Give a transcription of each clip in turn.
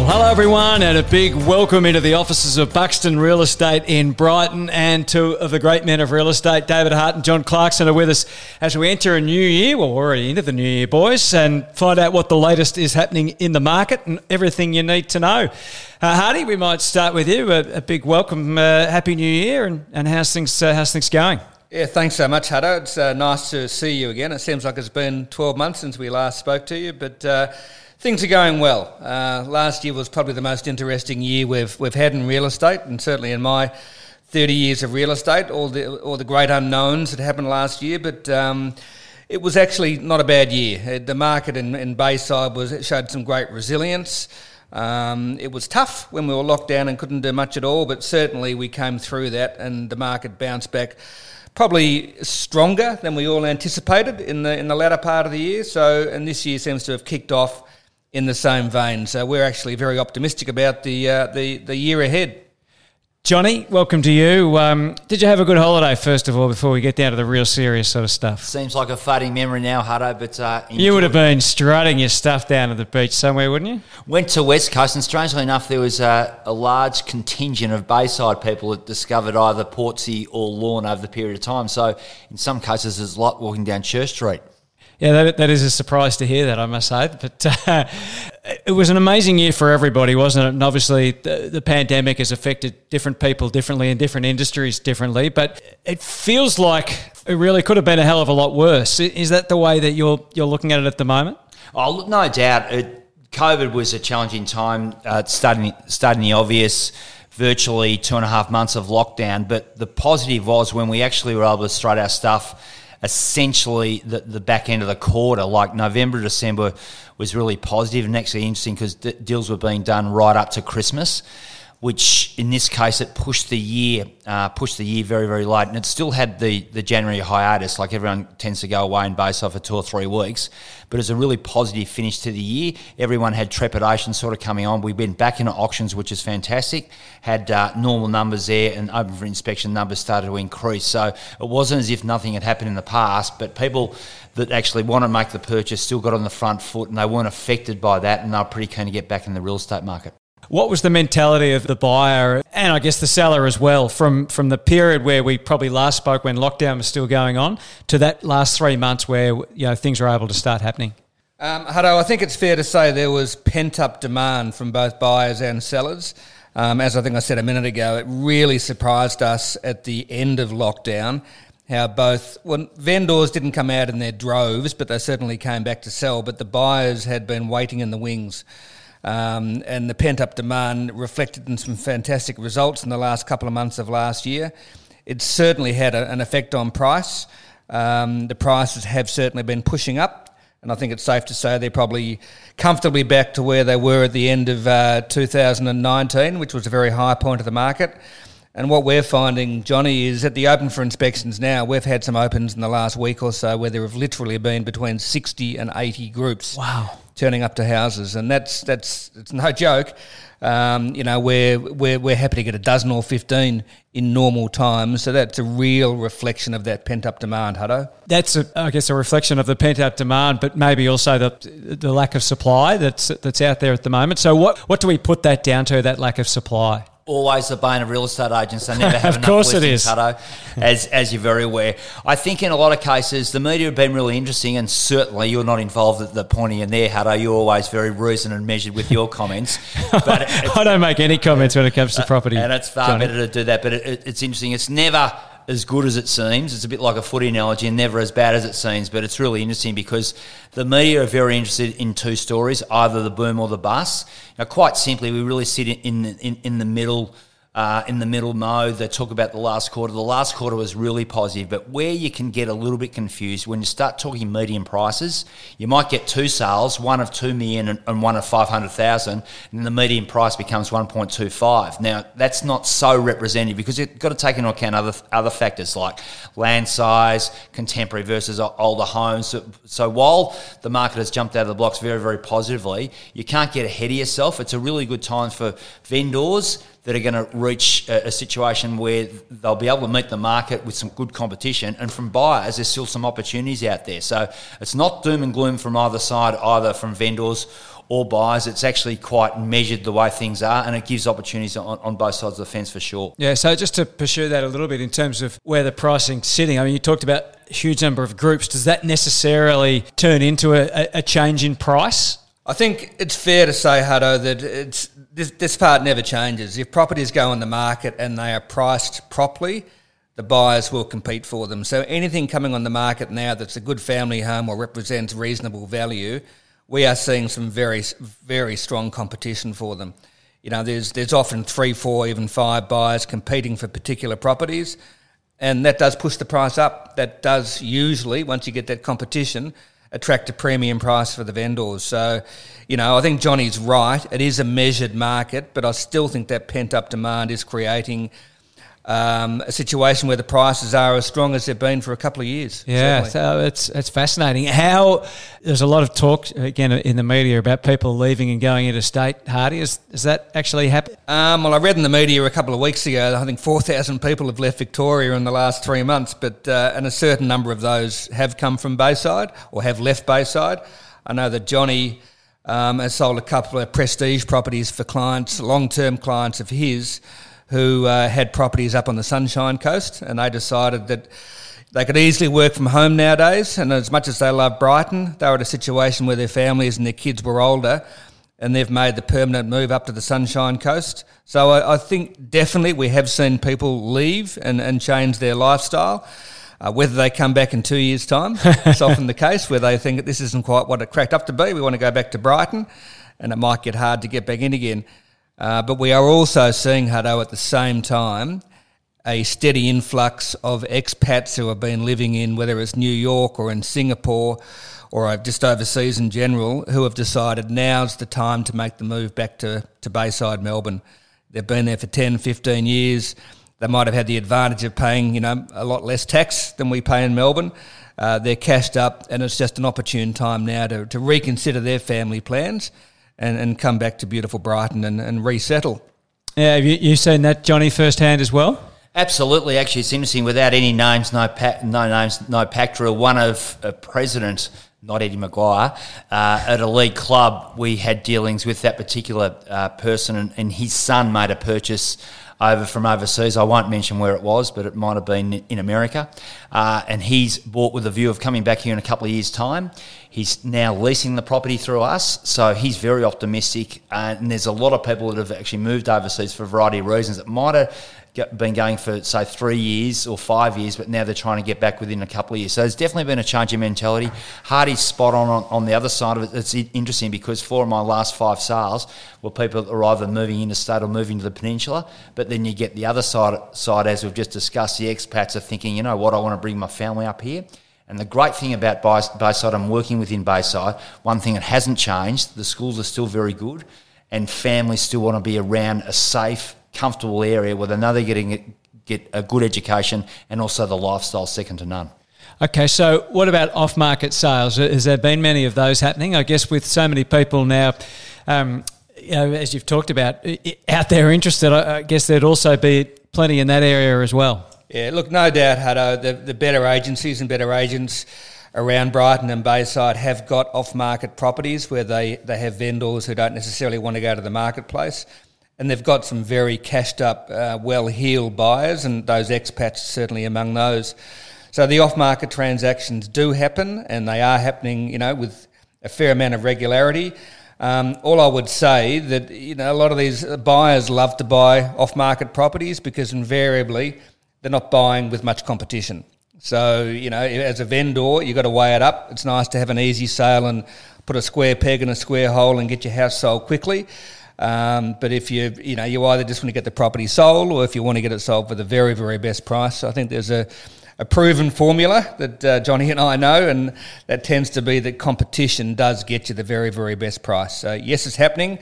Well, hello everyone, and a big welcome into the offices of Buxton Real Estate in Brighton, and two of the great men of real estate, David Hart and John Clarkson, are with us as we enter a new year. Well, we're already into the new year, boys, and find out what the latest is happening in the market and everything you need to know. Uh, Hardy, we might start with you. A, a big welcome, uh, happy new year, and, and how's things uh, how's things going? Yeah, thanks so much, Hutto. It's uh, nice to see you again. It seems like it's been 12 months since we last spoke to you, but uh, things are going well. Uh, last year was probably the most interesting year we've, we've had in real estate, and certainly in my 30 years of real estate, all the, all the great unknowns that happened last year, but um, it was actually not a bad year. The market in, in Bayside was, showed some great resilience. Um, it was tough when we were locked down and couldn't do much at all, but certainly we came through that and the market bounced back probably stronger than we all anticipated in the in the latter part of the year. So, and this year seems to have kicked off in the same vein. So, we're actually very optimistic about the uh, the the year ahead. Johnny, welcome to you. Um, did you have a good holiday, first of all, before we get down to the real serious sort of stuff? Seems like a fading memory now, Hutto, but... Uh, you would have been strutting your stuff down at the beach somewhere, wouldn't you? Went to West Coast, and strangely enough, there was a, a large contingent of Bayside people that discovered either Portsea or Lorne over the period of time. So in some cases, it's like walking down Church Street. Yeah, that, that is a surprise to hear that, I must say. But uh, it was an amazing year for everybody, wasn't it? And obviously, the, the, pandemic has affected different people differently and different industries differently. But it feels like it really could have been a hell of a lot worse. Is that the way that you're you're looking at it at the moment? Oh, no doubt. It, COVID was a challenging time, uh, starting starting the obvious virtually two and a half months of lockdown. But the positive was when we actually were able to strut our stuff essentially the, the back end of the quarter, like November, December, was really positive. And actually interesting because d- deals were being done right up to Christmas which in this case it pushed the year uh, pushed the year very very late, and it still had the the January hiatus. Like everyone tends to go away and base off for two or three weeks, but it's a really positive finish to the year. Everyone had trepidation sort of coming on. We went back into auctions, which is fantastic. Had uh, normal numbers there, and open for inspection numbers started to increase. So it wasn't as if nothing had happened in the past, but people that actually want to make the purchase still got on the front foot, and they weren't affected by that, and they were pretty keen to get back in the real estate market. What was the mentality of the buyer and I guess the seller as well from, from the period where we probably last spoke when lockdown was still going on to that last three months where you know things were able to start happening? Um, Hutto, I think it's fair to say there was pent up demand from both buyers and sellers. Um, as I think I said a minute ago, it really surprised us at the end of lockdown how both well, vendors didn't come out in their droves, but they certainly came back to sell. But the buyers had been waiting in the wings. Um, and the pent up demand reflected in some fantastic results in the last couple of months of last year. It certainly had a, an effect on price. Um, the prices have certainly been pushing up, and I think it's safe to say they're probably comfortably back to where they were at the end of uh, 2019, which was a very high point of the market. And what we're finding, Johnny, is at the open for inspections now, we've had some opens in the last week or so where there have literally been between 60 and 80 groups. Wow turning up to houses, and that's that's it's no joke. Um, you know, we're, we're we're happy to get a dozen or fifteen in normal times, so that's a real reflection of that pent up demand, Hutto. That's, a, I guess, a reflection of the pent up demand, but maybe also the the lack of supply that's that's out there at the moment. So, what what do we put that down to? That lack of supply always the bane of real estate agents. They never have of enough course it is. Hutto, as, as you're very aware. I think in a lot of cases, the media have been really interesting, and certainly you're not involved at the pointy end there, Hutto. You're always very reasoned and measured with your comments. But I don't make any comments when it comes to uh, property. And it's far Johnny. better to do that. But it, it, it's interesting. It's never as good as it seems. It's a bit like a footy analogy and never as bad as it seems, but it's really interesting because the media are very interested in two stories, either the boom or the bust. Now, quite simply, we really sit in, in, in the middle – uh, in the middle mode. They talk about the last quarter. The last quarter was really positive, but where you can get a little bit confused when you start talking median prices, you might get two sales, one of two million and, and one of five hundred thousand, and the median price becomes one point two five. Now that's not so representative because you've got to take into account other other factors like land size, contemporary versus older homes. So, so while the market has jumped out of the blocks very very positively, you can't get ahead of yourself. It's a really good time for vendors that are going to reach a, a, situation where they'll be able to meet the market with some good competition. And from buyers, there's still some opportunities out there. So it's not doom and gloom from either side, either from vendors or buyers. It's actually quite measured the way things are, and it gives opportunities on, on both sides of the fence for sure. Yeah, so just to pursue that a little bit in terms of where the pricing's sitting, I mean, you talked about huge number of groups. Does that necessarily turn into a, a change in price? I think it's fair to say, Hutto, that it's this, this part never changes. If properties go on the market and they are priced properly, the buyers will compete for them. So anything coming on the market now that's a good family home or represents reasonable value, we are seeing some very, very strong competition for them. You know, there's there's often three, four, even five buyers competing for particular properties, and that does push the price up. That does usually, once you get that competition, attract a premium price for the vendors. So, you know, I think Johnny's right. It is a measured market, but I still think that pent up demand is creating um, a situation where the prices are as strong as they've been for a couple of years. Yeah, so it's it's fascinating. How there's a lot of talk again in the media about people leaving and going interstate. Hardy, is is that actually happening? Um, well, I read in the media a couple of weeks ago. I think four thousand people have left Victoria in the last three months, but uh, and a certain number of those have come from Bayside or have left Bayside. I know that Johnny. Um, has sold a couple of prestige properties for clients, long-term clients of his, who uh, had properties up on the Sunshine Coast, and they decided that they could easily work from home nowadays. And as much as they love Brighton, they were in a situation where their families and their kids were older, and they've made the permanent move up to the Sunshine Coast. So I, I think definitely we have seen people leave and, and change their lifestyle. Uh, whether they come back in two years' time, it's often the case where they think that this isn't quite what it cracked up to be. We want to go back to Brighton, and it might get hard to get back in again. Uh, but we are also seeing, Hutto, at the same time, a steady influx of expats who have been living in whether it's New York or in Singapore or just overseas in general who have decided now's the time to make the move back to, to Bayside Melbourne. They've been there for 10, 15 years. They might have had the advantage of paying, you know, a lot less tax than we pay in Melbourne. Uh, they're cashed up, and it's just an opportune time now to, to reconsider their family plans and, and come back to beautiful Brighton and, and resettle. Yeah, have you, you seen that, Johnny, firsthand as well? Absolutely. Actually, it's interesting. Without any names, no pa- no names, no pack drill. One of a president, not Eddie McGuire, uh, at a league club, we had dealings with that particular uh, person, and, and, his son made a purchase over from overseas. I won't mention where it was, but it might have been in America. Uh, and he's bought with a view of coming back here in a couple of years' time. He's now leasing the property through us, so he's very optimistic. and there's a lot of people that have actually moved overseas for a variety of reasons. It might have been going for say three years or five years, but now they're trying to get back within a couple of years. So there's definitely been a change in mentality. Hardy's spot on, on on the other side of it. It's interesting because four of my last five sales were people that are either moving interstate or moving to the peninsula. But then you get the other side side as we've just discussed. The expats are thinking, you know what, I want to bring my family up here. And the great thing about Bayside, I'm working within Bayside. One thing that hasn't changed: the schools are still very good, and families still want to be around a safe comfortable area where they know they're getting get a good education and also the lifestyle second to none. Okay, so what about off market sales? Has there been many of those happening? I guess with so many people now, um, you know, as you've talked about, out there interested, I guess there'd also be plenty in that area as well. Yeah, look, no doubt, Hutto, the, the better agencies and better agents around Brighton and Bayside have got off market properties where they, they have vendors who don't necessarily want to go to the marketplace and they've got some very cashed up, uh, well heeled buyers, and those expats certainly among those. So the off market transactions do happen, and they are happening, you know, with a fair amount of regularity. Um, all I would say that you know a lot of these buyers love to buy off market properties because invariably they're not buying with much competition. So you know, as a vendor, you've got to weigh it up. It's nice to have an easy sale and put a square peg in a square hole and get your house sold quickly. Um, but if you you know you either just want to get the property sold or if you want to get it sold for the very very best price, I think there's a a proven formula that uh, Johnny and I know, and that tends to be that competition does get you the very very best price. So yes, it's happening.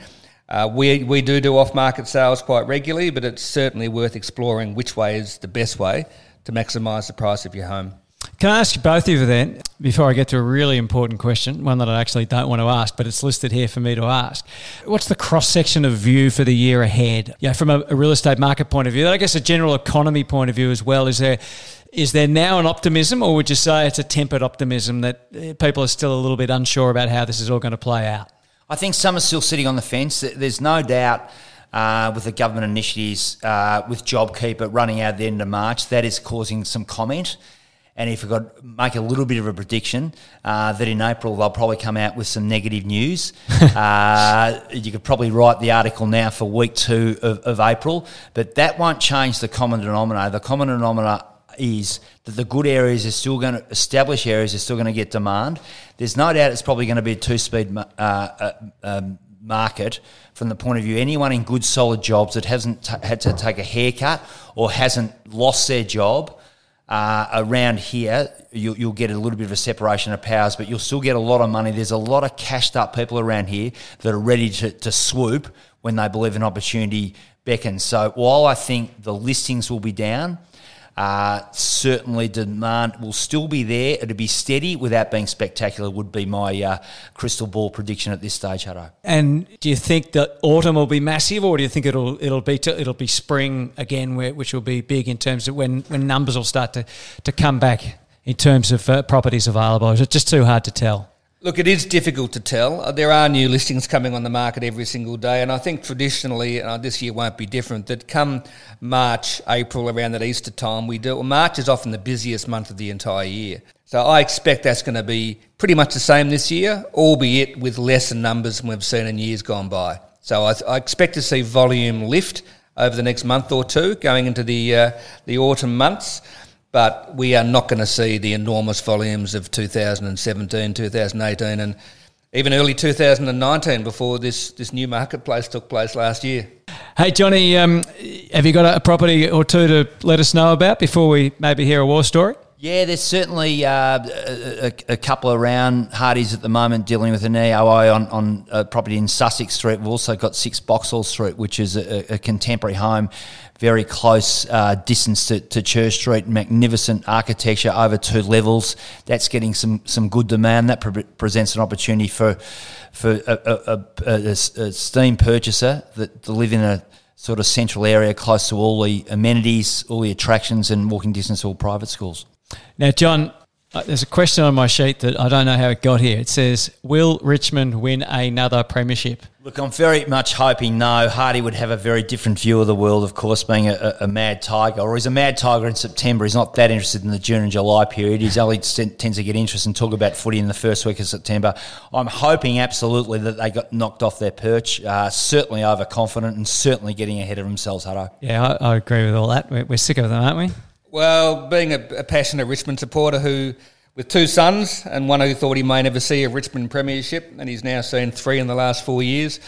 Uh, we we do do off market sales quite regularly, but it's certainly worth exploring which way is the best way to maximise the price of your home. Can I ask you both of you then, before I get to a really important question, one that I actually don't want to ask, but it's listed here for me to ask. What's the cross section of view for the year ahead? Yeah, from a, a, real estate market point of view, I guess a general economy point of view as well. Is there is there now an optimism, or would you say it's a tempered optimism that uh, people are still a little bit unsure about how this is all going to play out? I think some are still sitting on the fence. There's no doubt uh, with the government initiatives, uh, with JobKeeper running out at the end of March, that is causing some comment. And if we got make a little bit of a prediction uh, that in April they'll probably come out with some negative news, uh, you could probably write the article now for week two of, of April, but that won't change the common denominator. The common denominator is that the good areas are still going to establish areas are still going to get demand. There's no doubt it's probably going to be a two speed uh, uh, um, market from the point of view anyone in good solid jobs that hasn't t- had to take a haircut or hasn't lost their job uh, around here, you'll, you'll, get a little bit of a separation of powers, but you'll still get a lot of money. There's a lot of cashed up people around here that are ready to, to swoop when they believe an opportunity beckons. So while I think the listings will be down, uh, certainly, demand will still be there. It'll be steady without being spectacular. Would be my uh, crystal ball prediction at this stage, Hutto. And do you think that autumn will be massive, or do you think it'll it'll be to, it'll be spring again, where, which will be big in terms of when, when numbers will start to, to come back in terms of uh, properties available? Is it just too hard to tell? Look, it is difficult to tell. Uh, there are new listings coming on the market every single day, and I think traditionally, uh, this year won't be different. That come March, April, around that Easter time, we do. Well, March is often the busiest month of the entire year, so I expect that's going to be pretty much the same this year, albeit with lesser numbers than we've seen in years gone by. So I, I expect to see volume lift over the next month or two, going into the uh, the autumn months but we are not going to see the enormous volumes of 2017, 2018, and even early 2019 before this, this new marketplace took place last year. Hey, Johnny, um, have you got a property or two to let us know about before we maybe hear a war story? Yeah, there's certainly uh, a, a, couple around Hardy's at the moment dealing with an EOI on, on a property in Sussex Street. We've also got Six Boxshall Street, which is a, a contemporary home, very close uh, distance to, to Church Street, magnificent architecture over two levels. That's getting some, some good demand. That pre- presents an opportunity for for a, a, a steam purchaser that to live in a sort of central area close to all the amenities, all the attractions, and walking distance to all private schools. Now, John, uh, there's a question on my sheet that I don't know how it got here. It says, "Will Richmond win another premiership?" Look, I'm very much hoping no. Hardy would have a very different view of the world, of course, being a, a, mad tiger, or he's a mad tiger in September. He's not that interested in the June and July period. He's only tends to get interest and talk about footy in the first week of September. I'm hoping absolutely that they got knocked off their perch. Uh, certainly overconfident and certainly getting ahead of themselves, Hutto. Yeah, I, I agree with all that. We're, we're sick of them, aren't we? Well, being a, a, passionate Richmond supporter who, with two sons and one who thought he may never see a Richmond premiership, and he's now seen three in the last four years.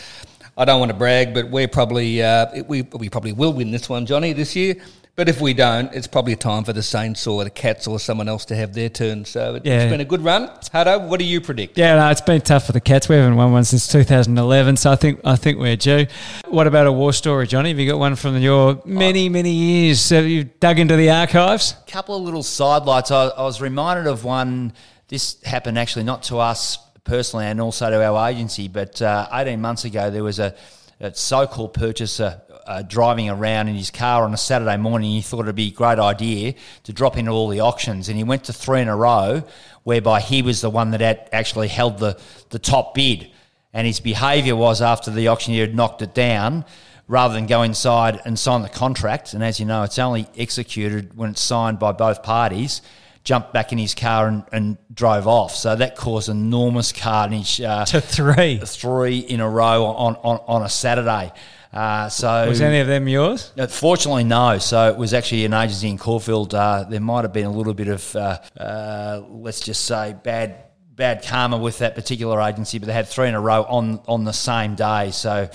I don't want to brag, but we're probably uh, we we probably will win this one, Johnny, this year. But if we don't, it's probably time for the Saints or the Cats or someone else to have their turn. So it, has been a good run. Hutto, what do you predict? Yeah, no, it's been tough for the Cats. We haven't won one since 2011, so I think I think we're due. What about a war story, Johnny? Have you got one from your many many years? Have you dug into the archives? A couple of little sidelights. I, I was reminded of one. This happened actually not to us personally and also to our agency, but uh, 18 months ago there was a, a so-called purchaser uh, driving around in his car on a Saturday morning, he thought it'd be a great idea to drop into all the auctions, and he went to three in a row, whereby he was the one that had actually held the, the top bid. And his behaviour was after the auctioneer had knocked it down, rather than go inside and sign the contract. And as you know, it's only executed when it's signed by both parties. Jumped back in his car and, and drove off. So that caused enormous carnage. Uh, to three, three in a row on, on, on a Saturday. Uh, so was any of them yours? Fortunately, no. So it was actually an agency in Caulfield. Uh, there might have been a little bit of, uh, uh, let's just say, bad bad karma with that particular agency, but they had three in a row on on the same day. So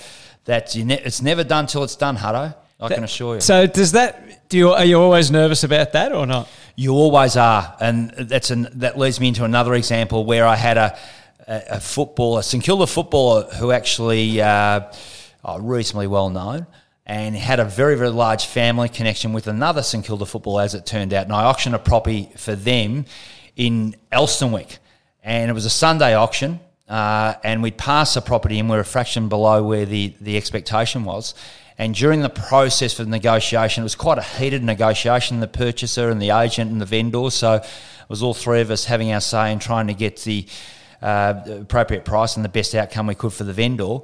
that's ne- it's never done till it's done, Hutto. I that, can assure you. So does that? Do you are you always nervous about that or not? You always are, and that's an, that leads me into another example where I had a a, a footballer, St Kilda footballer, who actually. Uh, uh, reasonably well known and had a very, very large family connection with another St Kilda football, as it turned out. And I auctioned a property for them in Elsternwick. And it was a Sunday auction, uh, and we'd passed the property and we are a fraction below where the, the expectation was. And during the process for the negotiation, it was quite a heated negotiation, the purchaser and the agent and the vendor. So it was all three of us having our say and trying to get the uh, appropriate price and the best outcome we could for the vendor.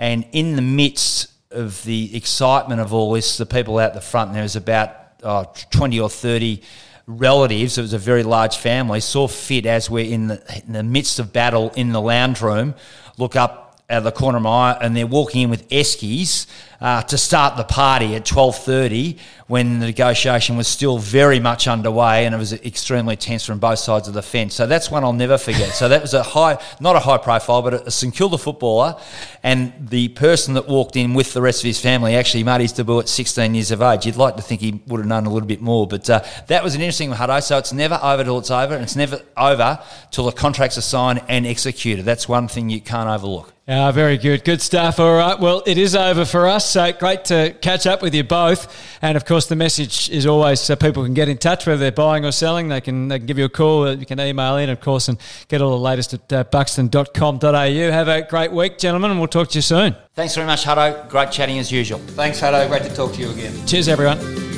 And in the midst of the excitement of all this, the people out the front, there was about uh, 20 or 30 relatives, it was a very large family, saw fit as we're in the, in the midst of battle in the lounge room, look up out of the corner of my eye, and they're walking in with eskies uh, to start the party at 12.30 when the negotiation was still very much underway and it was extremely tense from both sides of the fence. So that's one I'll never forget. so that was a high, not a high profile, but a St Kilda footballer. And the person that walked in with the rest of his family actually made his debut at 16 years of age. You'd like to think he would have known a little bit more. But uh, that was an interesting one, So it's never over till it's over, and it's never over till the contracts are signed and executed. That's one thing you can't overlook. Ah, very good. Good stuff. All right. Well, it is over for us. So great to catch up with you both. And of course, the message is always so people can get in touch, whether they're buying or selling. They can, they can give you a call. You can email in, of course, and get all the latest at uh, buxton.com.au. Have a great week, gentlemen, and we'll talk to you soon. Thanks very much, Hutto. Great chatting as usual. Thanks, Hutto. Great to talk to you again. Cheers, everyone.